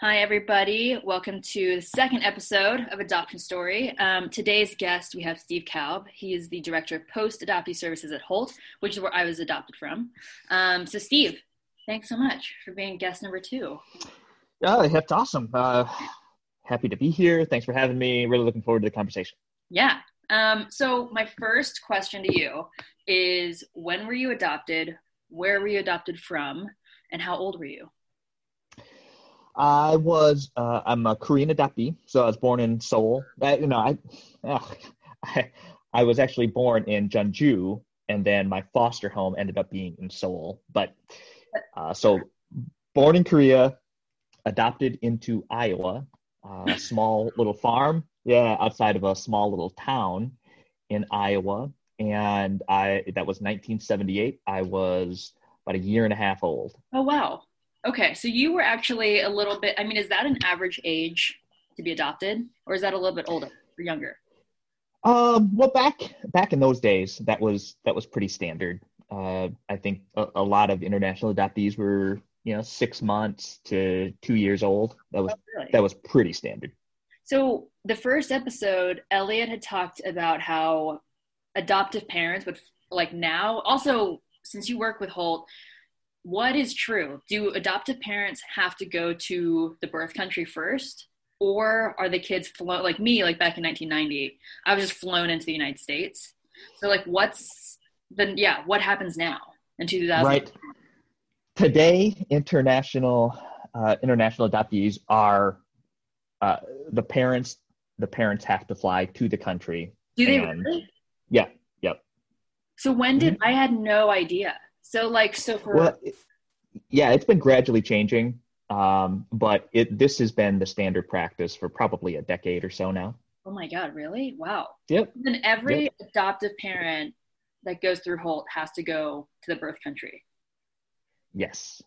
Hi, everybody. Welcome to the second episode of Adoption Story. Um, today's guest, we have Steve Kalb. He is the Director of Post Adoptee Services at Holt, which is where I was adopted from. Um, so, Steve, thanks so much for being guest number two. Yeah, that's awesome. Uh, happy to be here. Thanks for having me. Really looking forward to the conversation. Yeah. Um, so, my first question to you is when were you adopted? Where were you adopted from? And how old were you? I was uh, I'm a Korean adoptee, so I was born in Seoul. I, you know, I, I, I was actually born in Jeonju, and then my foster home ended up being in Seoul. But uh, so born in Korea, adopted into Iowa, uh, a small little farm, yeah, outside of a small little town in Iowa, and I that was 1978. I was about a year and a half old. Oh wow! Okay, so you were actually a little bit. I mean, is that an average age to be adopted, or is that a little bit older or younger? Um, well, back back in those days, that was that was pretty standard. Uh, I think a, a, lot of international adoptees were, you know, six months to two years old. That was oh, really? that was pretty standard. So the first episode, Elliot had talked about how adoptive parents would like now. Also, since you work with Holt, what is true? Do adoptive parents have to go to the birth country first? Or are the kids flown like me, like back in 1990? I was just flown into the United States. So, like, what's the, yeah, what happens now in 2000? Right. Today, international, uh, international adoptees are uh, the parents, the parents have to fly to the country. Do they and, really? Yeah. Yep. So, when did, mm-hmm. I had no idea. So like so for well, yeah, it's been gradually changing, um, but it this has been the standard practice for probably a decade or so now. Oh my god, really? Wow. Yep. Then every yep. adoptive parent that goes through Holt has to go to the birth country. Yes.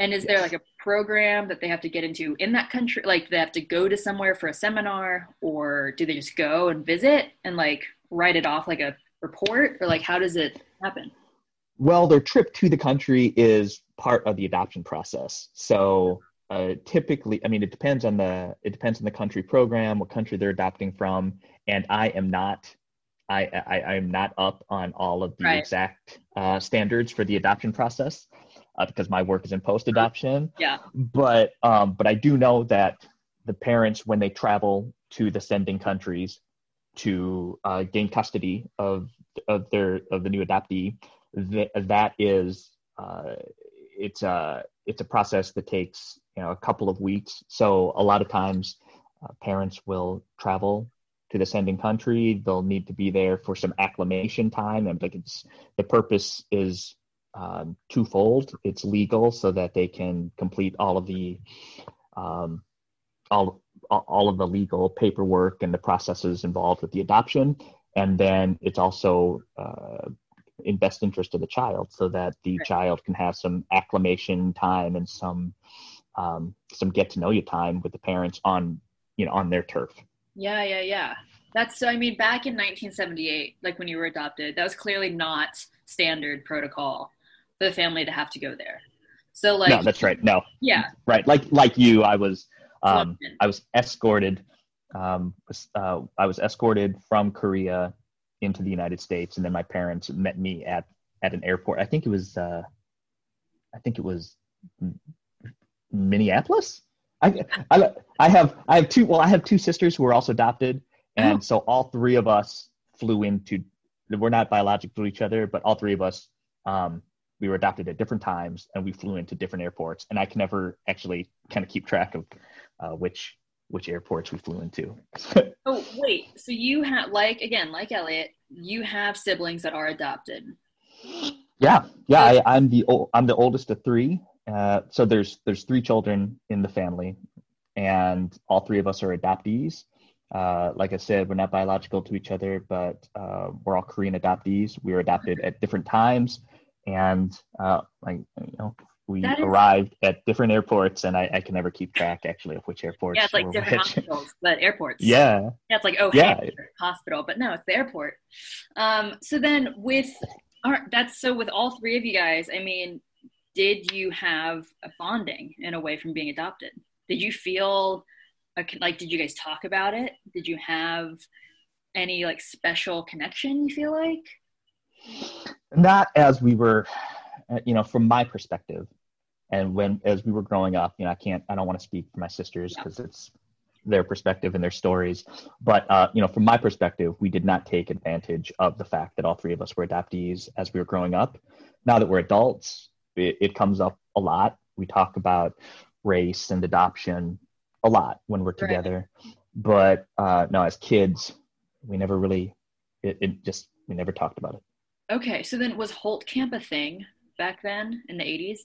And is yes. there like a program that they have to get into in that country? Like they have to go to somewhere for a seminar, or do they just go and visit and like write it off like a report, or like how does it happen? Well, their trip to the country is part of the adoption process. So uh, typically, I mean, it depends on the it depends on the country program, what country they're adopting from, and I am not. I, I, am not up on all of the right. exact uh, standards for the adoption process uh, because my work is in post adoption. Yeah. But um, but I do know that the parents, when they travel to the sending countries to uh, gain custody of of their of the new adoptee, that that is uh, it's a it's a process that takes you know a couple of weeks. So a lot of times, uh, parents will travel to the sending country. They'll need to be there for some acclimation time, and like it's the purpose is um, twofold. It's legal so that they can complete all of the um, all all of the legal paperwork and the processes involved with the adoption, and then it's also uh, in best interest of the child so that the right. child can have some acclimation time and some um, some get to know you time with the parents on you know on their turf. Yeah yeah yeah. That's so i mean back in 1978 like when you were adopted that was clearly not standard protocol for the family to have to go there. So like no that's right. No. Yeah. Right. Like like you i was um i was escorted um uh, i was escorted from korea into the United States, and then my parents met me at at an airport. I think it was uh, I think it was Minneapolis. I, I I have I have two well I have two sisters who are also adopted, and oh. so all three of us flew into. We're not biological to each other, but all three of us um, we were adopted at different times, and we flew into different airports. And I can never actually kind of keep track of uh, which which airports we flew into. oh wait, so you have like again, like Elliot, you have siblings that are adopted. Yeah, yeah, I, am the I'm the oldest of three. Uh, so there's there's three children in the family, and all three of us are adoptees. Uh, like I said, we're not biological to each other, but uh, we're all Korean adoptees. We were adopted at different times, and uh, like you know, we arrived at different airports, and I, I, can never keep track actually of which airports. Yeah, it's like different which. hospitals, but airports. Yeah. Yeah, it's like oh, yeah. hospital, but no, it's the airport. Um, so then with our, that's so with all three of you guys. I mean, did you have a bonding in a way from being adopted? did you feel like did you guys talk about it? Did you have any like special connection? You feel like not as we were, uh, you know, from my perspective, and when as we were growing up, you know, I can't, I don't want to speak for my sisters because yeah. it's their perspective and their stories. But uh, you know, from my perspective, we did not take advantage of the fact that all three of us were adoptees as we were growing up. Now that we're adults, it, it comes up a lot. We talk about race and adoption a lot when we're together. Right. But uh, no, as kids, we never really, it, it just, we never talked about it. Okay. So then was Holt Camp a thing back then in the 80s?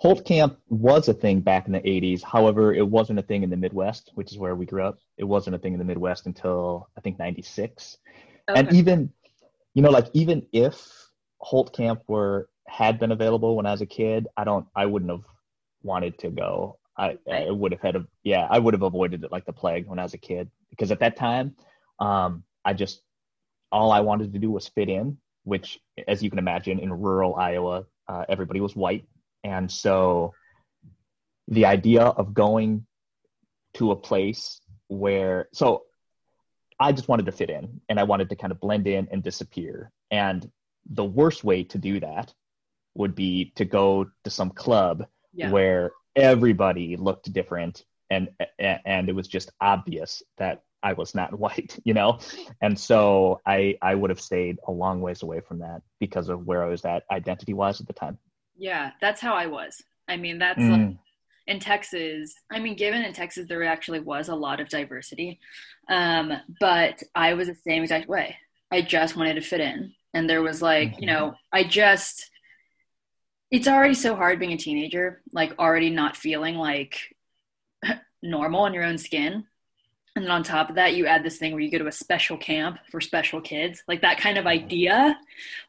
Holt Camp was a thing back in the 80s. However, it wasn't a thing in the Midwest, which is where we grew up. It wasn't a thing in the Midwest until I think 96. Okay. And even, you know, like even if Holt Camp were had been available when I was a kid, I don't, I wouldn't have wanted to go. I, I would have had a, yeah, I would have avoided it like the plague when I was a kid because at that time, um, I just, all I wanted to do was fit in, which, as you can imagine, in rural Iowa, uh, everybody was white and so the idea of going to a place where, so I just wanted to fit in and I wanted to kind of blend in and disappear. And the worst way to do that would be to go to some club yeah. where everybody looked different and and it was just obvious that I was not white, you know? And so I I would have stayed a long ways away from that because of where I was at identity wise at the time. Yeah, that's how I was. I mean, that's mm. like, in Texas. I mean, given in Texas, there actually was a lot of diversity, um, but I was the same exact way. I just wanted to fit in, and there was like, mm-hmm. you know, I just. It's already so hard being a teenager, like already not feeling like normal in your own skin. And then on top of that, you add this thing where you go to a special camp for special kids. Like that kind of idea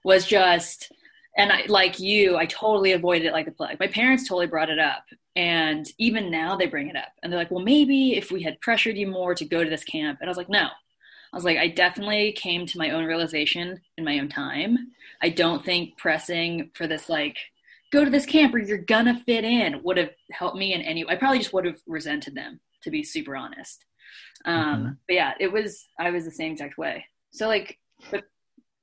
was just and I, like you, I totally avoided it like the plague. My parents totally brought it up, and even now they bring it up, and they're like, "Well, maybe if we had pressured you more to go to this camp," and I was like, "No." I was like, I definitely came to my own realization in my own time. I don't think pressing for this like go to this camp or you're gonna fit in would have helped me in any. I probably just would have resented them to be super honest. Um, mm-hmm. But yeah, it was I was the same exact way. So like, but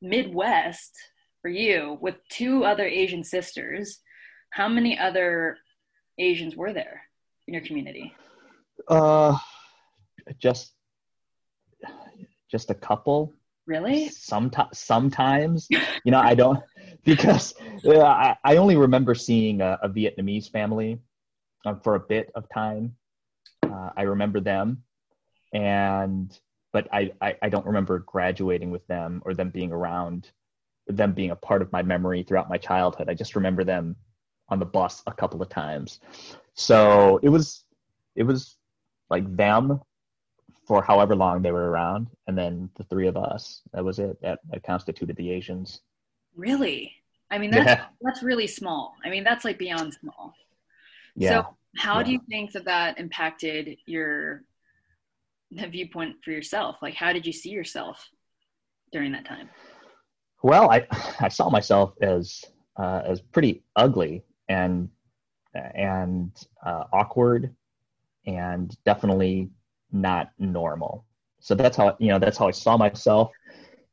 Midwest for you with two other Asian sisters. How many other Asians were there in your community? Uh, just just a couple. Really? Sometimes, sometimes, you know, I don't because uh, I, I only remember seeing a, a Vietnamese family um, for a bit of time. Uh, I remember them, and but I, I I don't remember graduating with them or them being around them being a part of my memory throughout my childhood. I just remember them on the bus a couple of times. So it was it was like them for however long they were around, and then the three of us. That was it. That, that constituted the Asians. Really? I mean, that's yeah. that's really small. I mean, that's like beyond small. Yeah. So, how yeah. do you think that that impacted your the viewpoint for yourself? Like, how did you see yourself during that time? Well, I I saw myself as uh, as pretty ugly and and uh, awkward and definitely not normal. So that's how you know that's how I saw myself,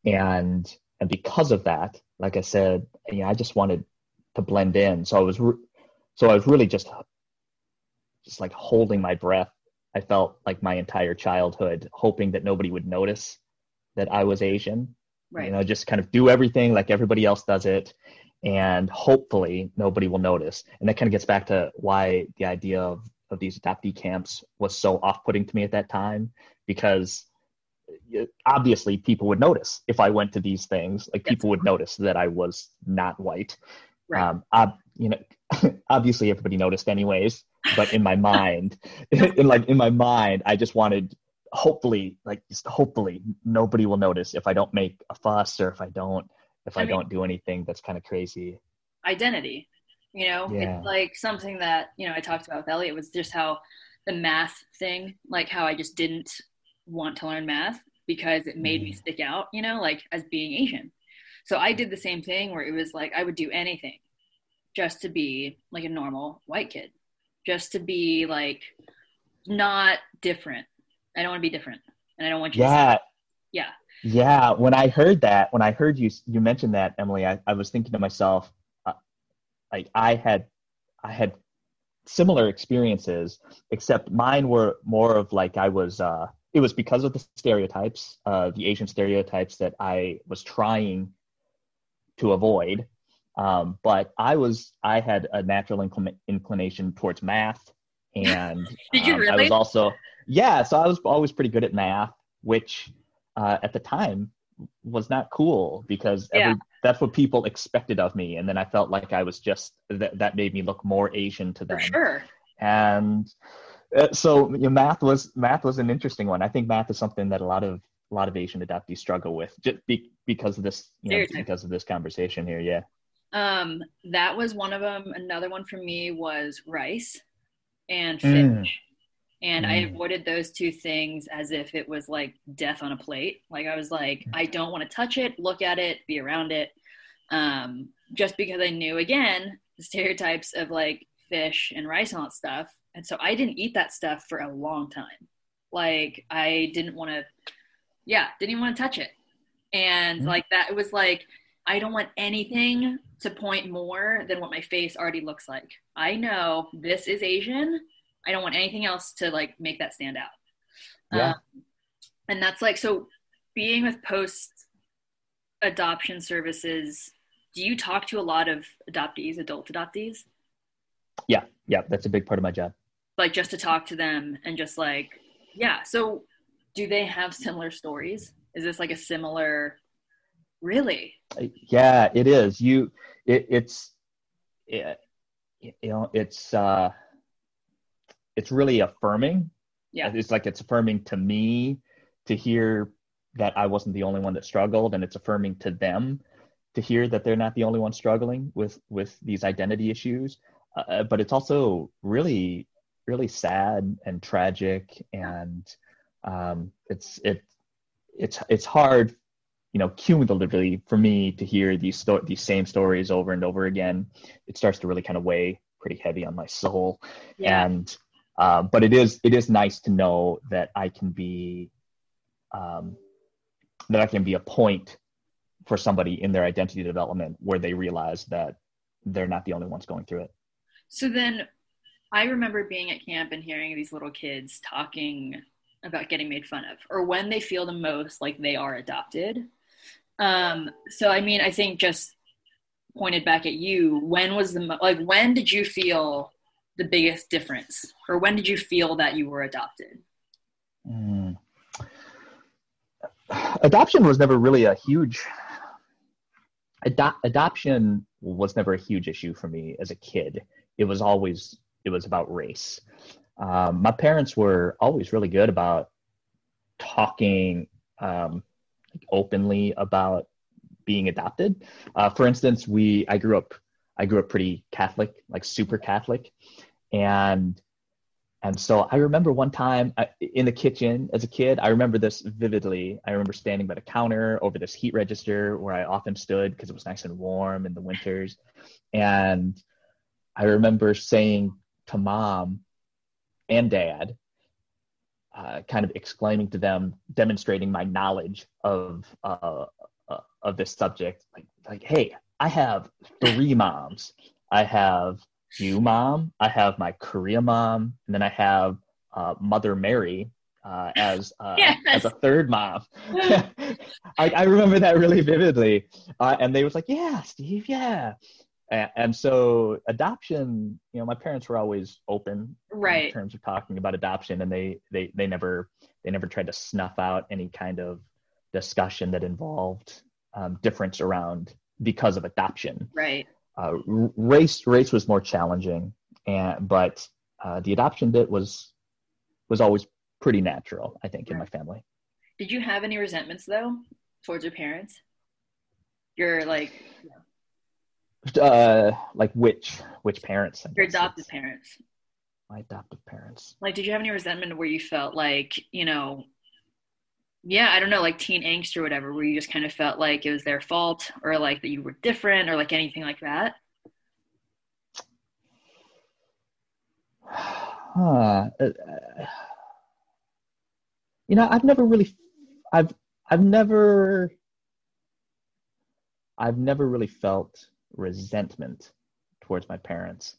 and and because of that, like I said, you know, I just wanted to blend in. So I was re- so I was really just just like holding my breath. I felt like my entire childhood, hoping that nobody would notice that I was Asian Right. You know, just kind of do everything like everybody else does it, and hopefully nobody will notice. And that kind of gets back to why the idea of of these adoptee camps was so off-putting to me at that time because obviously people would notice if I went to these things. Like people would notice that I was not white. Right. Um, ob- you know, obviously everybody noticed anyways. But in my mind, in like in my mind, I just wanted hopefully like just hopefully nobody will notice if i don't make a fuss or if i don't if i, I mean, don't do anything that's kind of crazy identity you know yeah. it's like something that you know i talked about with elliot was just how the math thing like how i just didn't want to learn math because it made mm. me stick out you know like as being asian so i did the same thing where it was like i would do anything just to be like a normal white kid just to be like not different. I don't want to be different, and I don't want you. Yeah. To yeah. Yeah. When I heard that, when I heard you you mentioned that, Emily, I, I was thinking to myself, uh, like I had, I had similar experiences, except mine were more of like I was. Uh, it was because of the stereotypes, uh, the Asian stereotypes that I was trying to avoid. Um, but I was I had a natural inclin- inclination towards math, and Did you um, really? I was also yeah. So I was always pretty good at math, which uh, at the time was not cool because every, Yeah. that's what people expected of me, and then I felt like I was just that that made me look more Asian to them For sure. and uh, so you know, math was math was an interesting one. I think math is something that a lot of a lot of Asian adoptees struggle with just be, because of this you know, because of this conversation here. Yeah. Um, that was one of them. Another one for me was rice and fish. Mm. And I Mm. avoided those two things as if it was like death on a plate. Like I was like, I don't want to touch it, look at it, be around it. Um, just because I knew again the stereotypes of like fish and rice and all that stuff. And so I didn't eat that stuff for a long time. Like I didn't want to, yeah, didn't even want to touch it. And Mm. like that, it was like, I don't want anything to point more than what my face already looks like. I know this is Asian. I don't want anything else to like make that stand out. Yeah. Um, and that's like so being with post adoption services, do you talk to a lot of adoptees, adult adoptees? Yeah. Yeah. That's a big part of my job. Like just to talk to them and just like, yeah. So do they have similar stories? Is this like a similar really? Yeah, it is. You, it, it's, it, you know, it's, uh, it's really affirming. Yeah. It's like it's affirming to me to hear that I wasn't the only one that struggled, and it's affirming to them to hear that they're not the only one struggling with with these identity issues. Uh, but it's also really, really sad and tragic, and um, it's it it's it's hard you know cumulatively for me to hear these sto- these same stories over and over again it starts to really kind of weigh pretty heavy on my soul Yeah. and uh, but it is it is nice to know that i can be um, that i can be a point for somebody in their identity development where they realize that they're not the only ones going through it So then I remember being at camp and hearing these little kids talking about getting made fun of or when they feel the most like they are adopted. Um, so, I mean, I think just pointed back at you, when was the, like, when did you feel the biggest difference or when did you feel that you were adopted? Mm. Adoption was never really a huge. Ado- adoption was never a huge issue for me as a kid. It was always it was about race. Um, my parents were always really good about talking um, openly about being adopted. Uh, for instance, we I grew up I grew up pretty Catholic, like super Catholic, and and so I remember one time I, in the kitchen as a kid, I remember this vividly. I remember standing by the counter over this heat register where I often stood because it was nice and warm in the winters. And I remember saying to mom and dad, uh, kind of exclaiming to them, demonstrating my knowledge of uh, uh, of this subject, like, like, hey, I have three moms. I have you, mom. I have my Korea mom, and then I have uh, Mother Mary uh, as uh, Yes. as a third mom. I, I remember that really vividly, uh, and they was like, "Yeah, Steve, yeah." And, and so adoption, you know, my parents were always open right. in terms of talking about adoption, and they they they never they never tried to snuff out any kind of discussion that involved um, difference around because of adoption Right. uh, race race was more challenging and but uh, the adoption bit was was always pretty natural i think in my family Did you have any resentments though towards your parents? Your like uh like which which parents I your adopted it's parents. my adoptive parents Like, did you have any resentment where you felt like, you know, yeah, I don't know, like teen angst or whatever, where you just kind of felt like it was their fault or like that you were different or like anything like that? huh. Uh, you know, I've never really, I've, I've never, I've never really felt resentment towards my parents.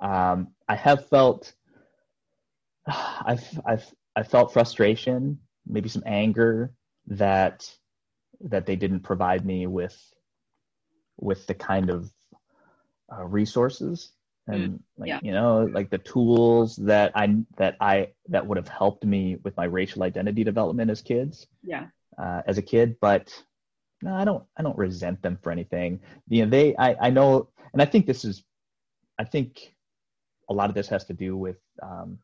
Um, I have felt, I've, I've, I felt frustration, maybe some anger that, that they didn't provide me with, with the kind of uh, resources. And mm, like yeah. you know like the tools that i that i that would have helped me with my racial identity development as kids yeah. uh, as a kid but no i don't i don't resent them for anything. You know they i i know and i think this is i think a lot of this has to do with um,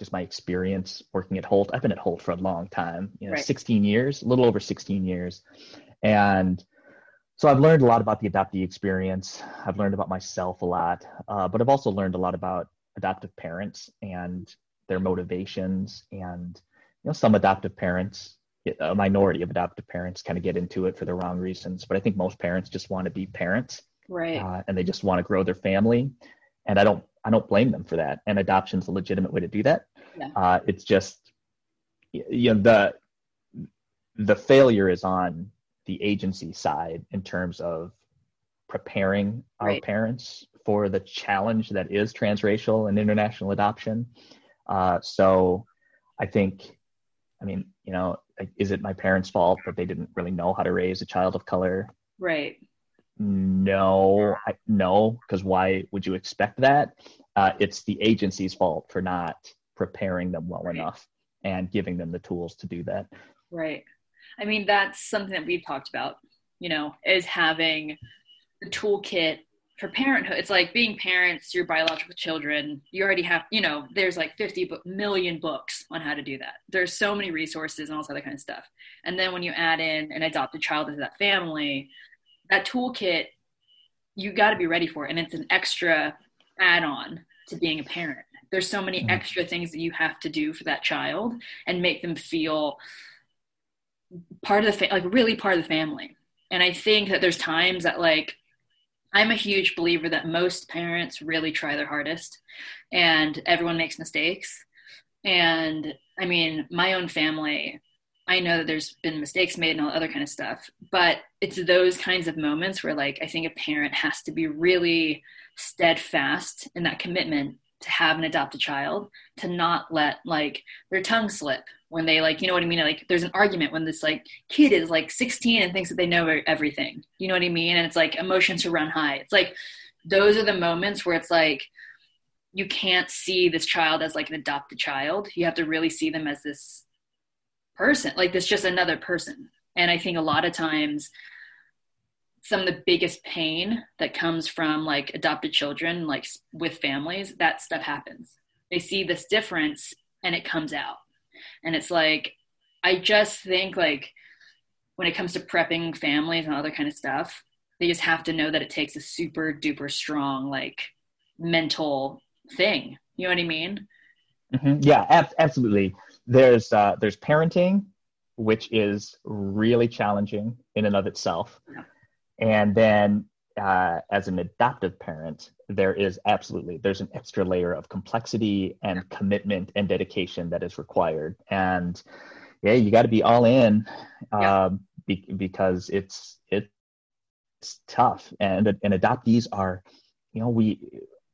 just my experience working at holt i've been at holt for a long time you know right. 16 years a little over 16 years and so I've learned a lot about the adoptee experience. I've learned about myself a lot, uh, but I've also learned a lot about adoptive parents and their motivations. And you know, some adoptive parents, a minority of adoptive parents, kind of get into it for the wrong reasons. But I think most parents just want to be parents, right? Uh, and they just want to grow their family. And I don't, I don't blame them for that. And adoption is a legitimate way to do that. Yeah. Uh, it's just, you know, the the failure is on the agency side in terms of preparing our right. parents for the challenge that is transracial and international adoption. Uh, so I think, I mean, you know, is it my parents' fault that they didn't really know how to raise a child of color? Right. No, I, no, because why would you expect that? Uh, it's the agency's fault for not preparing them well right. enough and giving them the tools to do that. Right. I mean, that's something that we've talked about, you know, is having the toolkit for parenthood. It's like being parents, your biological children, you already have, you know, there's like 50 million books on how to do that. There's so many resources and all this other kind of stuff. And then when you add in an adopted child into that family, that toolkit, you got to be ready for it. And it's an extra add on to being a parent. There's so many mm-hmm. extra things that you have to do for that child and make them feel part of the fa- like really part of the family and i think that there's times that like i'm a huge believer that most parents really try their hardest and everyone makes mistakes and i mean my own family i know that there's been mistakes made and all other kind of stuff but it's those kinds of moments where like i think a parent has to be really steadfast in that commitment to have an adopted child to not let like their tongue slip when they like you know what i mean? Like there's an argument when this like kid is like 16 and thinks that they know everything. You know what i mean? And it's like emotions are run high. It's like those are the moments where it's like you can't see this child as like an adopted child. You have to really see them as this person like this just another person. And i think a lot of times some of the biggest pain that comes from like adopted children like with families that stuff happens. They see this difference and it comes out. And it's like i just think like when it comes to prepping families and other kind of stuff they just have to know that it takes a super duper strong like mental thing. You know what i mean? Mm-hmm. yeah ab- absolutely. There's uh there's parenting which is really challenging in and of itself. Yeah and then uh, as an adoptive parent, there is absolutely there's an extra layer of complexity and commitment and dedication that is required. And yeah, you got to be all in yeah. Um, be, because it's it's tough. And and adoptees are, you know, we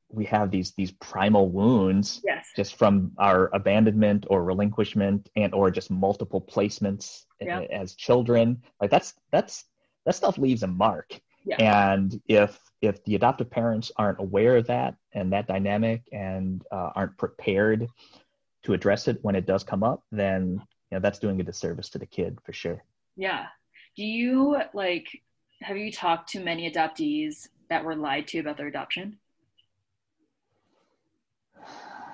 we have these these primal wounds yes. just from our abandonment or relinquishment and or just multiple placements yeah. as children. Like that's that's that stuff leaves a mark. Yeah. And if if the adoptive parents aren't aware of that and that dynamic and uh, aren't prepared to address it when it does come up, then you know that's doing a disservice to the kid for sure. Yeah. Do you like have you talked to many adoptees that were lied to about their adoption?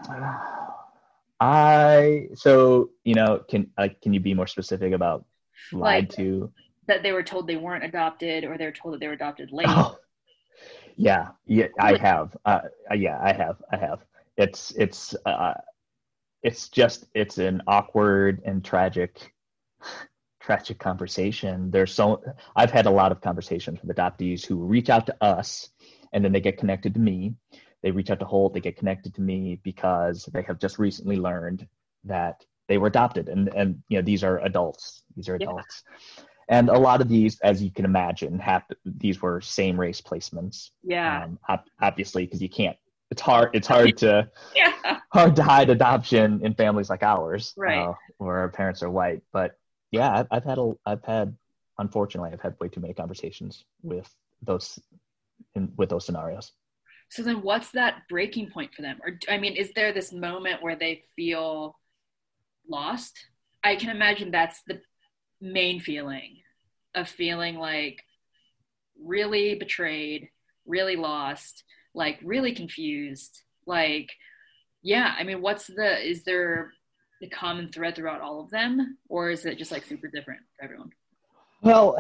I so you know can like can you be more specific about lied like, to? That they were told they weren't adopted or they were told that they were adopted late. Oh, yeah, yeah, I have. Uh, uh, yeah, I have. I have. It's it's uh, it's just it's an awkward and tragic tragic conversation. There's so I've had a lot of conversations with adoptees who reach out to us and then they get connected to me they reach out to Holt, they get connected to me because they have just recently learned that they were adopted, and and you know these are adults. These are adults. Yeah. And a lot of these, as you can imagine, have these were same race placements. Yeah. Um, obviously, because you can't. It's hard. It's hard to yeah. hard to hide adoption in families like ours, right? Uh, where our parents are white. But yeah, I've, I've had a, I've had, unfortunately, I've had way too many conversations with those, in, with those scenarios. So then, what's that breaking point for them? Or I mean, is there this moment where they feel lost? I can imagine that's the main feeling of feeling like really betrayed, really lost, like really confused. Like, yeah, I mean, what's the, is there a common thread throughout all of them, or is it just like super different for everyone? Well,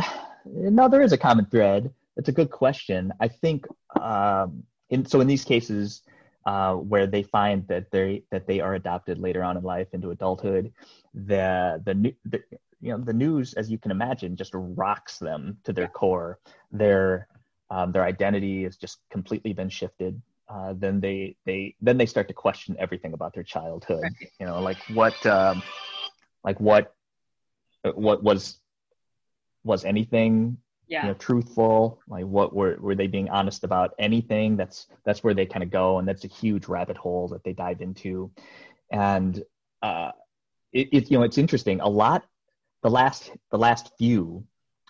no, there is a common thread. It's a good question. I think, um, in, so in these cases, uh, where they find that they that they are adopted later on in life into adulthood, the the, the you know the news as you can imagine just rocks them to their core. Their um, their identity has just completely been shifted. Uh, then they they then they start to question everything about their childhood. You know like what um, like what what was was anything yeah. you know truthful? Like what were were they being honest about anything? That's that's where they kind of go and that's a huge rabbit hole that they dive into. And uh it, it you know it's interesting. A lot the last the last few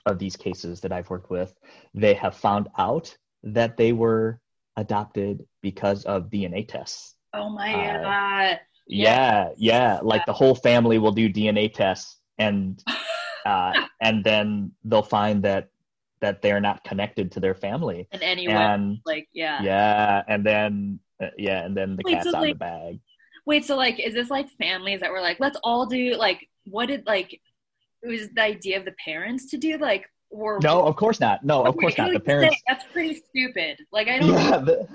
of these cases that I've worked with, they have found out that they were adopted because of DNA tests. Oh my uh, god. Yeah, yeah. Like the whole family will do DNA tests and uh, and then they'll find that that they're not connected to their family in any way. And, like yeah. Yeah, and then uh, yeah, and then the Wait, cat's so, out like, the bag. Wait, so like is this like families that were like, let's all do like what did like it was the idea of the parents to do like or no of course not. No of course not. The parents that's pretty stupid. Like i don't yeah the,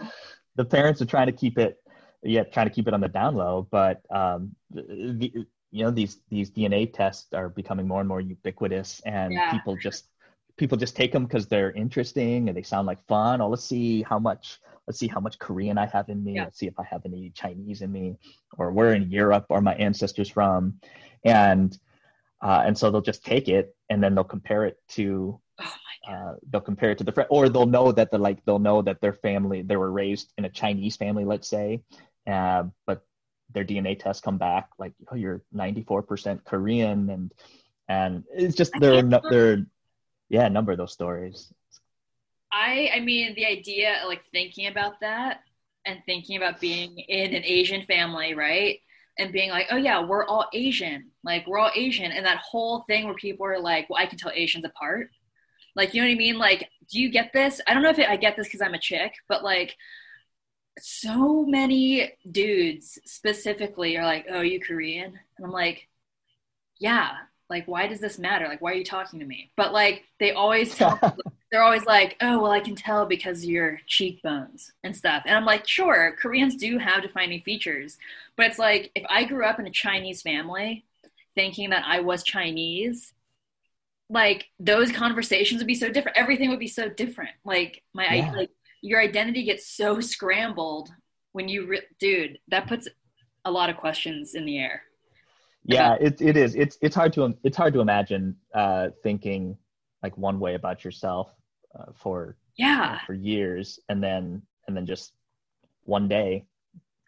the parents are trying to keep it yeah trying to keep it on the down low but um the, you know these these dna tests are becoming more and more ubiquitous and yeah. people just people just take them because they're interesting and they sound like fun. Oh let's see how much let's see how much korean i have in me. Yeah. let's see if i have any chinese in me or where in europe are my ancestors from. And uh, and so they'll just take it and then they'll compare it to oh uh, they'll compare it to the friend or they'll know that the like they'll know that their family they were raised in a chinese family let's say uh, but their dna tests come back like oh you're 94% korean and and it's just there are no, there yeah a number of those stories. I i mean the idea like thinking about that and thinking about being in an asian family right and being like, oh yeah, we're all Asian. Like we're all Asian. And that whole thing where people are like, well, I can tell Asians apart. Like, you know what I mean? Like, do you get this? I don't know if it, I get this because I'm a chick, but like, so many dudes specifically are like, oh, you Korean? And I'm like, yeah. Like, why does this matter? Like, why are you talking to me? But like, they always tell they're always like, oh, well, I can tell because your cheekbones and stuff. And I'm like, sure, Koreans do have defining features. But it's like, if I grew up in a Chinese family thinking that I was Chinese, like those conversations would be so different. Everything would be so different. Like, my, yeah. like, your identity gets so scrambled when you, re- dude, that puts a lot of questions in the air. Yeah, it, it is. It's, it's hard to, it's hard to imagine uh, thinking like one way about yourself uh, for yeah. for years and then and then just one day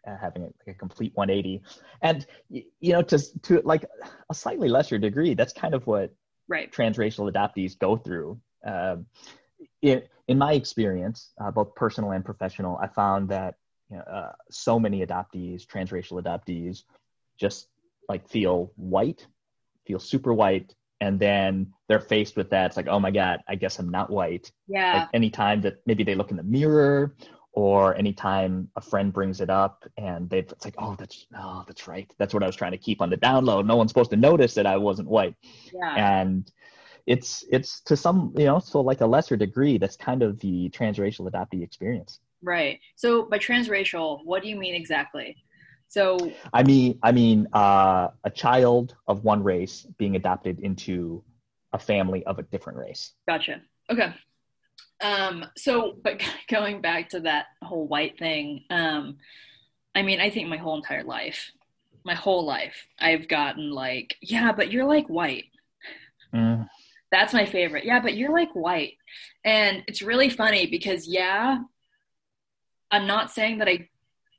uh, having a, like a complete 180 and you know to to like a slightly lesser degree that's kind of what right. transracial adoptees go through. Um, in, in my experience uh, both personal and professional i found that you know, uh, so many adoptees transracial adoptees just like feel white feel super white and then they're faced with that. It's like oh my god i guess i'm not white. Yeah. Like anytime that maybe they look in the mirror or anytime a friend brings it up and they it's like oh that's oh that's right. That's what i was trying to keep on the download. No one's supposed to notice that i wasn't white. Yeah. And it's it's to some you know so like a lesser degree that's kind of the transracial adoptee experience. Right. So by transracial what do you mean exactly so I mean, I mean, uh, a child of one race being adopted into a family of a different race. Gotcha. Okay. Um, so, but going back to that whole white thing, um, I mean, I think my whole entire life, my whole life, I've gotten like, yeah, but you're like white. Mm. That's my favorite. Yeah, but you're like white. And it's really funny because, yeah, I'm not saying that I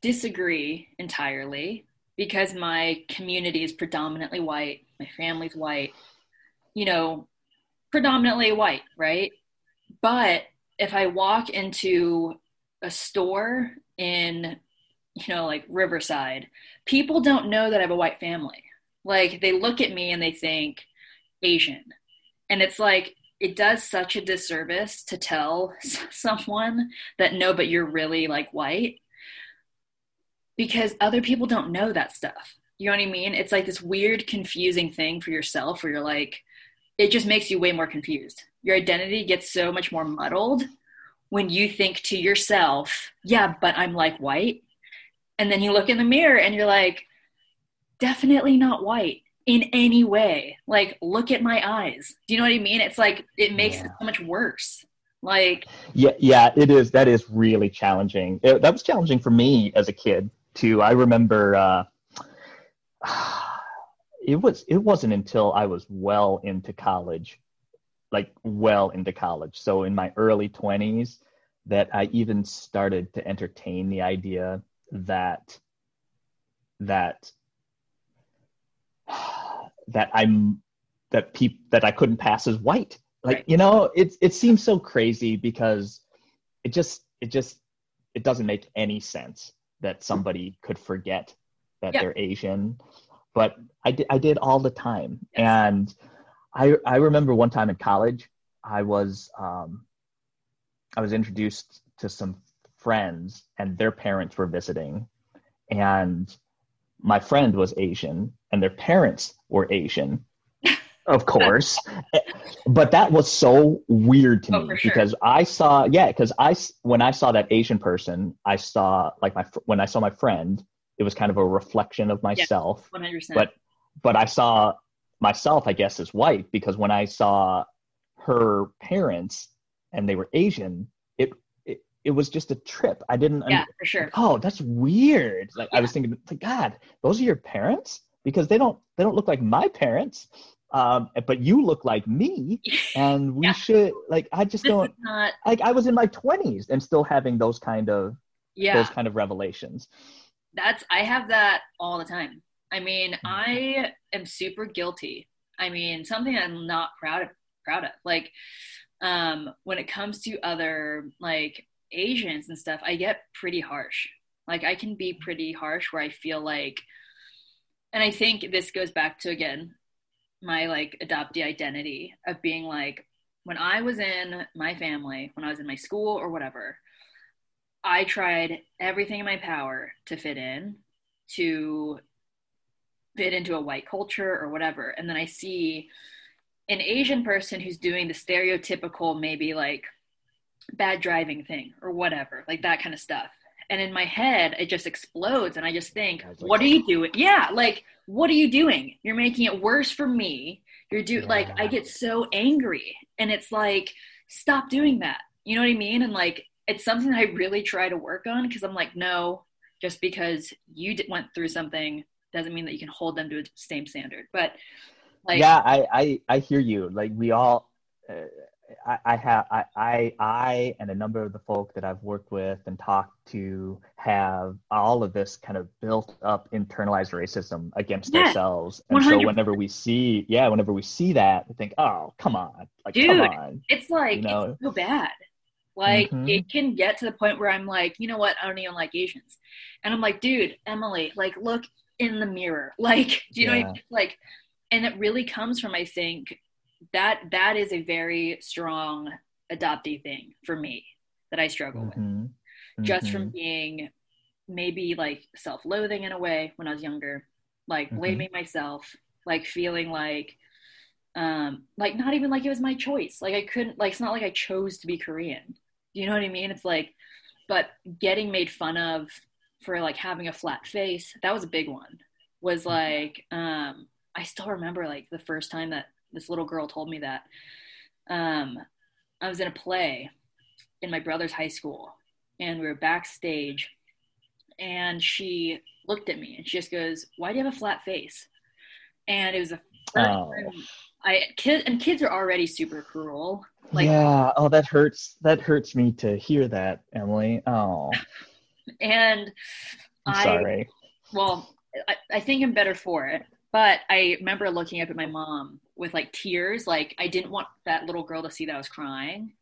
disagree entirely because my community is predominantly white, my family's white, you know, predominantly white, right? But if I walk into a store in, you know, like Riverside, people don't know that I have a white family. Like they look at me and they think Asian. And it's like, it does such a disservice to tell someone that no, but you're really like white because other people don't know that stuff. You know what I mean? It's like this weird, confusing thing for yourself where you're like, it just makes you way more confused. Your identity gets so much more muddled when you think to yourself, yeah, but I'm like white. And then you look in the mirror and you're like, definitely not white in any way. Like, look at my eyes. Do you know what I mean? It's like, it makes yeah. it so much worse. Like, yeah, yeah, it is. That is really challenging. It, that was challenging for me as a kid too. I remember, uh, it was, it wasn't until I was well into college, like well into college. So in my early twenties that I even started to entertain the idea that, that that I'm that people that I couldn't pass as white. Like you know, it it seems so crazy because it just it just it doesn't make any sense that somebody could forget that yeah. they're Asian. But I did I did all the time, yes. and I I remember one time in college I was um, I was introduced to some friends and their parents were visiting, and my friend was Asian and their parents were Asian, of course. but that was so weird to oh, me sure. because I saw, yeah, because I, when I saw that Asian person, I saw, like, my, when I saw my friend, it was kind of a reflection of myself. Yeah, 100%. But, but I saw myself, I guess, as white because when I saw her parents and they were Asian, it it was just a trip. I didn't. Yeah, for sure. Oh, that's weird. Like yeah. I was thinking, like, God, those are your parents because they don't they don't look like my parents. Um, but you look like me, and we yeah. should like. I just this don't. Not... Like I was in my twenties and still having those kind of yeah those kind of revelations. That's I have that all the time. I mean, mm-hmm. I am super guilty. I mean, something I'm not proud of. Proud of like um, when it comes to other like Asians and stuff, I get pretty harsh. Like I can be pretty harsh where I feel like, and I think this goes back to again my like adoptee identity of being like when I was in my family, when I was in my school or whatever, I tried everything in my power to fit in, to fit into a white culture or whatever. And then I see an Asian person who's doing the stereotypical, maybe like bad driving thing or whatever, like that kind of stuff. And in my head, it just explodes. And I just think, like, what are you doing? Yeah, like, what are you doing? You're making it worse for me. You're do yeah. like, I get so angry. And it's like, stop doing that. You know what I mean? And like, it's something I really try to work on because I'm like, no, just because you went through something doesn't mean that you can hold them to the same standard. But like, yeah, I, I, I hear you. Like, we all, uh, I, I have I, I I and a number of the folk that I've worked with and talked to have all of this kind of built up internalized racism against yeah, ourselves. And 100%. so whenever we see yeah, whenever we see that, we think, oh come on. Like Dude, come on. It's like you know? it's so bad. Like mm-hmm. it can get to the point where I'm like, you know what, I don't even like Asians. And I'm like, dude, Emily, like look in the mirror. Like, do you yeah. know what I mean? Like and it really comes from I think that that is a very strong adoptee thing for me that I struggle mm-hmm. with. Just mm-hmm. from being maybe like self-loathing in a way when I was younger, like mm-hmm. blaming myself, like feeling like um like not even like it was my choice. Like I couldn't like it's not like I chose to be Korean. You know what I mean? It's like but getting made fun of for like having a flat face, that was a big one. Was mm-hmm. like um I still remember like the first time that this little girl told me that. Um, I was in a play in my brother's high school, and we were backstage, and she looked at me and she just goes, "Why do you have a flat face?" And it was a oh. I kid and kids are already super cruel. Like, yeah. Oh, that hurts. That hurts me to hear that, Emily. Oh. and I'm I, sorry. Well, I, I think I'm better for it. But I remember looking up at my mom with like tears. Like I didn't want that little girl to see that I was crying.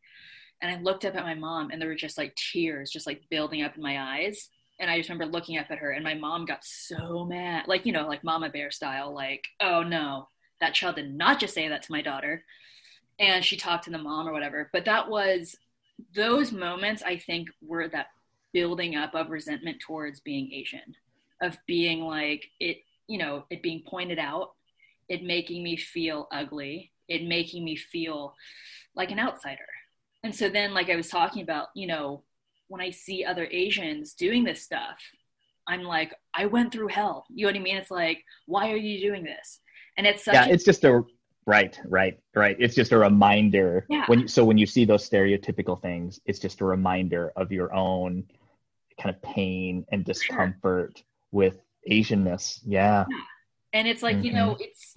And I looked up at my mom and there were just like tears just like building up in my eyes. And I just remember looking up at her and my mom got so mad. Like, you know, like mama bear style, like, oh no, that child did not just say that to my daughter. And she talked to the mom or whatever. But that was those moments I think were that building up of resentment towards being Asian, of being like it you know, it being pointed out, it making me feel ugly, it making me feel like an outsider. And so then, like I was talking about, you know, when I see other Asians doing this stuff, I'm like, I went through hell. You know what I mean? It's like, why are you doing this? And it's yeah, a- it's just a right, right, right. It's just a reminder. Yeah. When so when you see those stereotypical things, it's just a reminder of your own kind of pain and discomfort sure. with Asianness. Yeah. yeah. And it's like, mm-hmm. you know, it's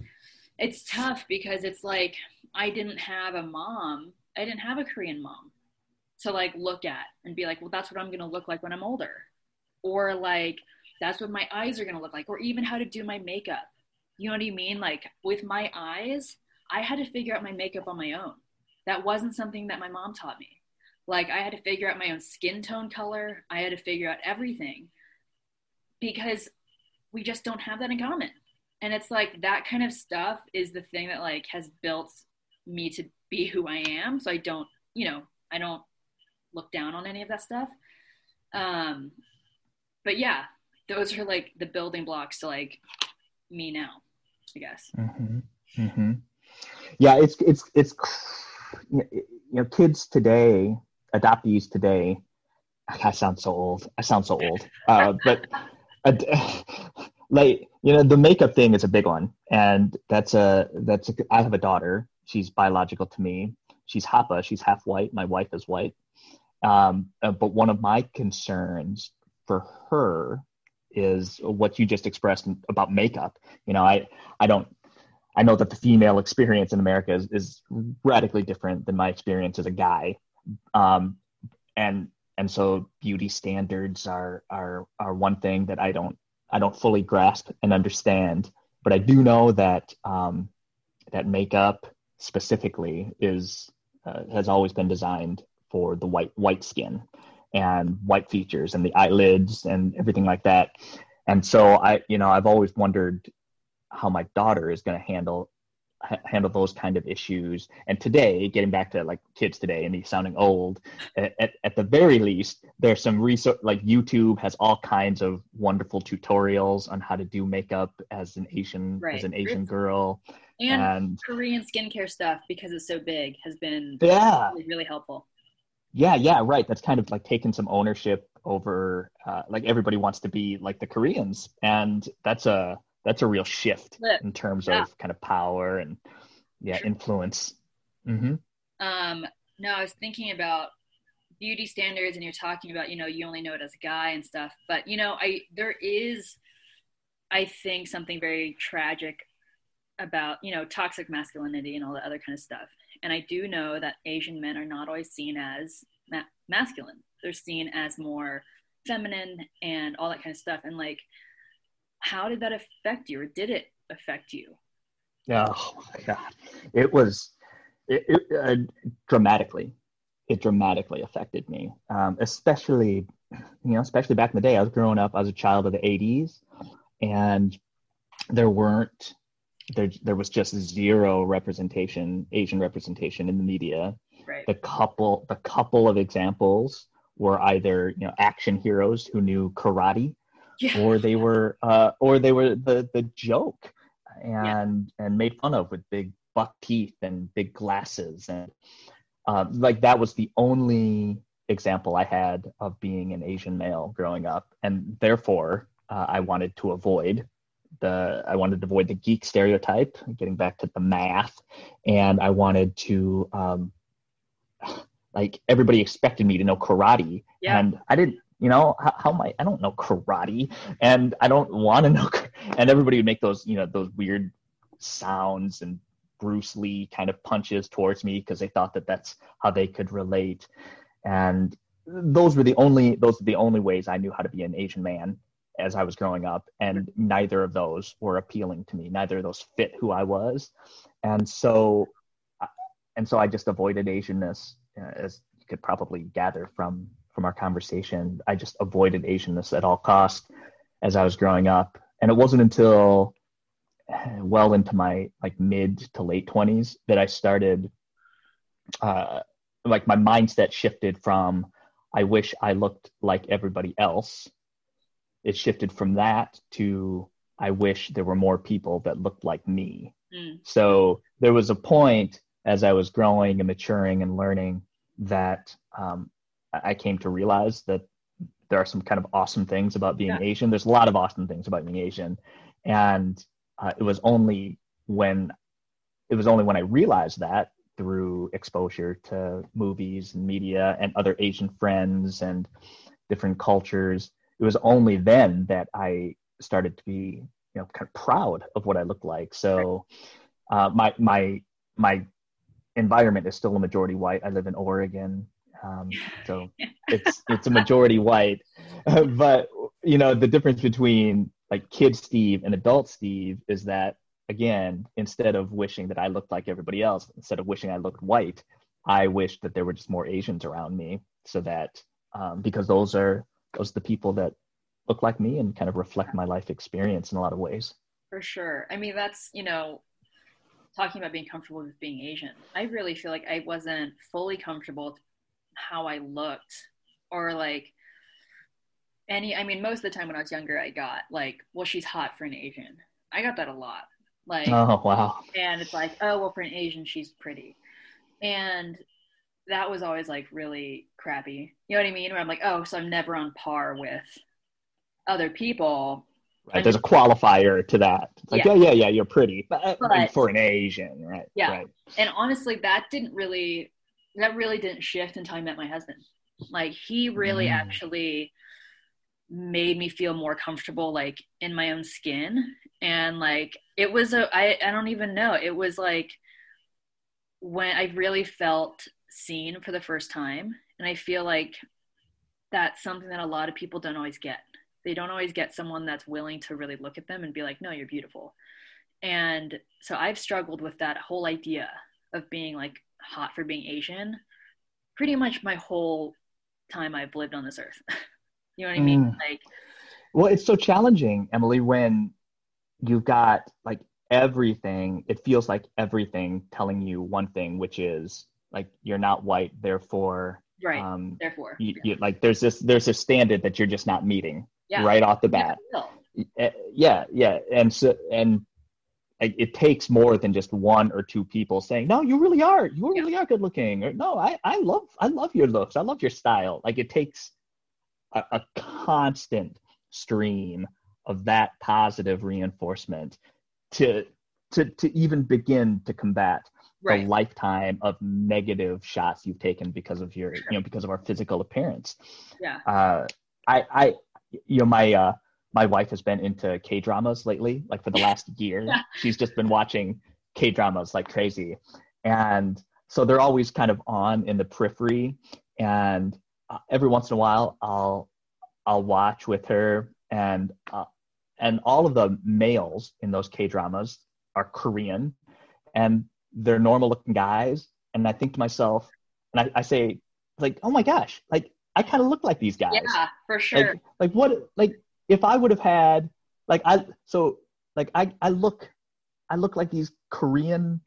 it's tough because it's like I didn't have a mom. I didn't have a Korean mom to like look at and be like, well, that's what I'm gonna look like when I'm older. Or like that's what my eyes are gonna look like, or even how to do my makeup. You know what I mean? Like with my eyes, I had to figure out my makeup on my own. That wasn't something that my mom taught me. Like I had to figure out my own skin tone color. I had to figure out everything because we just don't have that in common and it's like that kind of stuff is the thing that like has built me to be who i am. So i don't you know i don't look down on any of that stuff. Um but yeah those are like the building blocks to like me now i guess. Mm-hmm. Mm-hmm. yeah it's it's it's you know kids today adoptees today i sound so old. I sound so old. Uh, but like you know the makeup thing is a big one. And that's a that's a, i have a daughter. She's biological to me. She's hapa. She's half white. My wife is white. Um, uh, but one of my concerns for her is what you just expressed about makeup. You know i i don't i know that the female experience in america is, is radically different than my experience as a guy. Um, and and so beauty standards are are are one thing that I don't I don't fully grasp and understand. But I do know that um, that makeup specifically is uh, has always been designed for the white white skin and white features and the eyelids and everything like that. And so I you know I've always wondered how my daughter is going to handle handle those kind of issues. And today, getting back to like kids today and me sounding old, at, at the very least, there's some research, like YouTube has all kinds of wonderful tutorials on how to do makeup as an Asian, right. as an Asian girl. And, and, Korean skincare stuff, because it's so big, has been yeah. really, really helpful. Yeah, yeah, right. That's kind of like taking some ownership over, uh, like everybody wants to be like the Koreans. And that's a, that's a real shift in terms yeah. of kind of power and yeah influence. Mm-hmm. um no i was thinking about beauty standards and you're talking about you know you only know it as a guy and stuff but you know i there is i think something very tragic about you know toxic masculinity and all that other kind of stuff. And i do know that asian men are not always seen as ma- masculine. They're seen as more feminine and all that kind of stuff. And like how did that affect you or did it affect you? Oh my god. It was it, it uh, dramatically it dramatically affected me. Um, especially you know especially back in the day i was growing up i was a child of the 80s and there weren't there there was just zero representation asian representation in the media. Right. the couple the couple of examples were either you know action heroes who knew karate yeah. or they were uh, or they were the the joke and yeah. and made fun of with big buck teeth and big glasses and uh, like that was the only example I had of being an Asian male growing up, and therefore uh, I wanted to avoid the I wanted to avoid the geek stereotype, getting back to the math, and I wanted to um, like everybody expected me to know karate Yeah. and i didn't you know how, how am i i don't know karate and i don't want to know and everybody would make those you know those weird sounds and bruce lee kind of punches towards me because they thought that that's how they could relate. And those were the only those were the only ways i knew how to be an asian man as i was growing up and neither of those were appealing to me. Neither of those fit who i was. And so and so i just avoided asianness uh, as you could probably gather from from our conversation. I just avoided asianness at all costs as i was growing up. And it wasn't until well into my like mid to late 20s that i started uh like my mindset shifted from i wish i looked like everybody else. It shifted from that to i wish there were more people that looked like me. Mm. so there was a point as I was growing and maturing and learning that um, I came to realize that there are some kind of awesome things about being Yeah. Asian. There's a lot of awesome things about being Asian, and uh, it was only when it was only when I realized that through exposure to movies and media and other Asian friends and different cultures. It was only then that I started to be you know kind of proud of what I looked like. So uh, my my my environment is still a majority white. I live in Oregon, um, so it's it's a majority white. but you know the difference between like kid Steve and adult Steve is that again, instead of wishing that I looked like everybody else, instead of wishing I looked white, I wish that there were just more Asians around me, so that um, because those are those are the people that look like me and kind of reflect my life experience in a lot of ways. For sure. I mean, that's, you know, talking about being comfortable with being Asian. I really feel like I wasn't fully comfortable how I looked or like any, I mean, most of the time when I was younger, I got like, well, she's hot for an Asian. I got that a lot. Like, Oh wow! and it's like, oh, well, for an Asian, she's pretty. And that was always like really crappy. You know what I mean? Where I'm like, oh, so I'm never on par with other people. Right, there's a qualifier to that. It's like, Yeah. yeah, yeah, yeah, you're pretty, but, But- for an Asian, right? Yeah. Right. and honestly that didn't really that really didn't shift until i met my husband. Like he really Mm. actually made me feel more comfortable like in my own skin. And like it was a i i don't even know. It was like when i really felt seen for the first time. And i feel like that's something that a lot of people don't always get. They don't always get someone that's willing to really look at them and be like no you're beautiful. And so I've struggled with that whole idea of being like hot for being Asian pretty much my whole time I've lived on this earth. you know what I mean? Mm. Like, Well, it's so challenging, Emily, when you've got like everything. It feels like everything telling you one thing, which is like you're not white, therefore, right. um, Therefore, you, you, like there's this there's a standard that you're just not meeting yeah. right off the bat. Uh, yeah yeah and so and it, takes more than just one or two people saying no you really are you really are good looking or no i i love i love your looks i love your style like it takes a, a constant stream of that positive reinforcement to to to even begin to combat Right. the lifetime of negative shots you've taken because of your you know because of our physical appearance Yeah. uh i i you know my uh my wife has been into K dramas lately, like for the last year. She's just been watching K dramas like crazy. And so they're always kind of on in the periphery. And uh, every once in a while, I'll I'll watch with her, and uh, and all of the males in those K dramas are Korean, and they're normal looking guys. And I think to myself, and I, I say, like, oh my gosh, like I kind of look like these guys Yeah, for sure. like like what like if i would have had like i so like i i look i look like these korean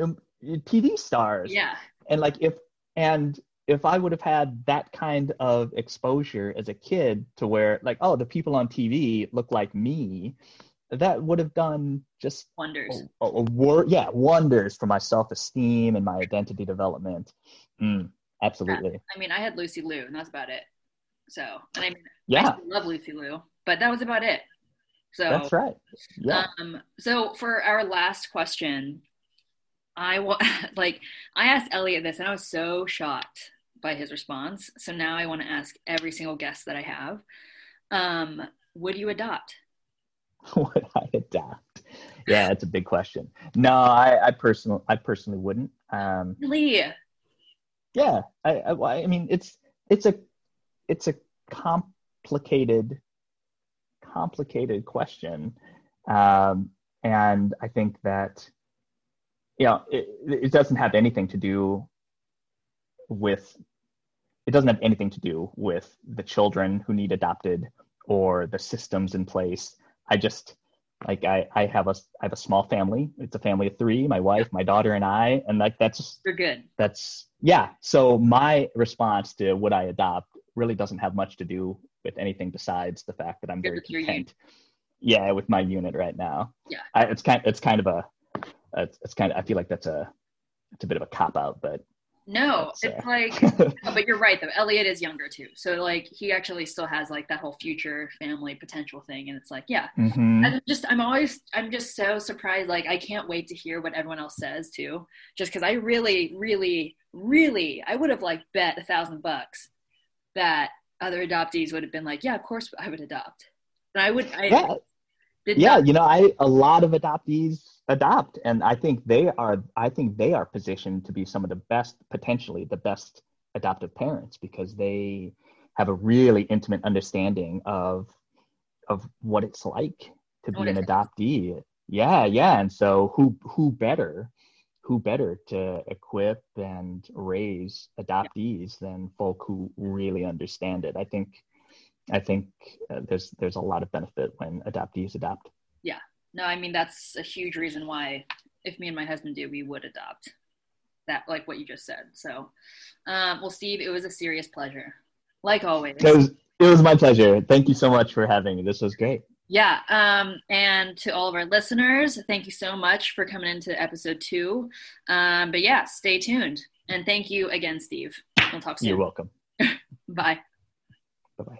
um, tv stars yeah. and like if and if i would have had that kind of exposure as a kid to where like oh the people on tv look like me that would have done just Wonders. a, a, a wor- yeah wonders for my self-esteem and my identity development mm, absolutely I mean, I had Lucy Liu, and that's about it. So, and I mean, yeah still love Lucy Liu, but that was about it. So that's right yeah Um, so for our last question, I want like I asked Elliot this, and I was so shocked by his response. So now I want to ask every single guest that I have: um, Would you adopt? would I adopt? Yeah, it's a big question. No, I, I personally, I personally wouldn't. Um, really? Yeah, I, I, I mean, it's it's a it's a complicated complicated question, um, and I think that you know it, it doesn't have anything to do with it doesn't have anything to do with the children who need adopted or the systems in place I just like I I have a I have a small family. It's a family of three: my wife, my daughter, and I. And like that's you're good. That's yeah. So my response to would I adopt really doesn't have much to do with anything besides the fact that I'm very content. Yeah, with my unit right now. Yeah, I, it's kind it's kind of a it's, it's kind of I feel like that's a it's a bit of a cop out, but no, it's uh, like, but you're right though. Elliot is younger too, so like he actually still has like that whole future family potential thing, and it's like, yeah, mm-hmm. I'm just I'm always I'm just so surprised. Like I can't wait to hear what everyone else says too, just because I really, really, really I would have like bet a thousand bucks that other adoptees would have been like, yeah, of course I would adopt, and I would. I, yeah, yeah, not- you know, I a lot of adoptees adopt and i think they are i think they are positioned to be some of the best potentially the best adoptive parents because they have a really intimate understanding of of what it's like to be an adoptee. Yeah yeah and so who who better who better to equip and raise adoptees than folk who really understand it i think i think uh, there's there's a lot of benefit when adoptees adopt yeah no, I mean that's a huge reason why if me and my husband do, we would adopt that, like what you just said. So, um, well, Steve, it was a serious pleasure, like always. It was it was my pleasure. Thank you so much for having me. This was great. Yeah, um, and to all of our listeners, thank you so much for coming into episode two. Um, but yeah, stay tuned, and thank you again, Steve. We'll talk soon. You're welcome. Bye. Bye bye.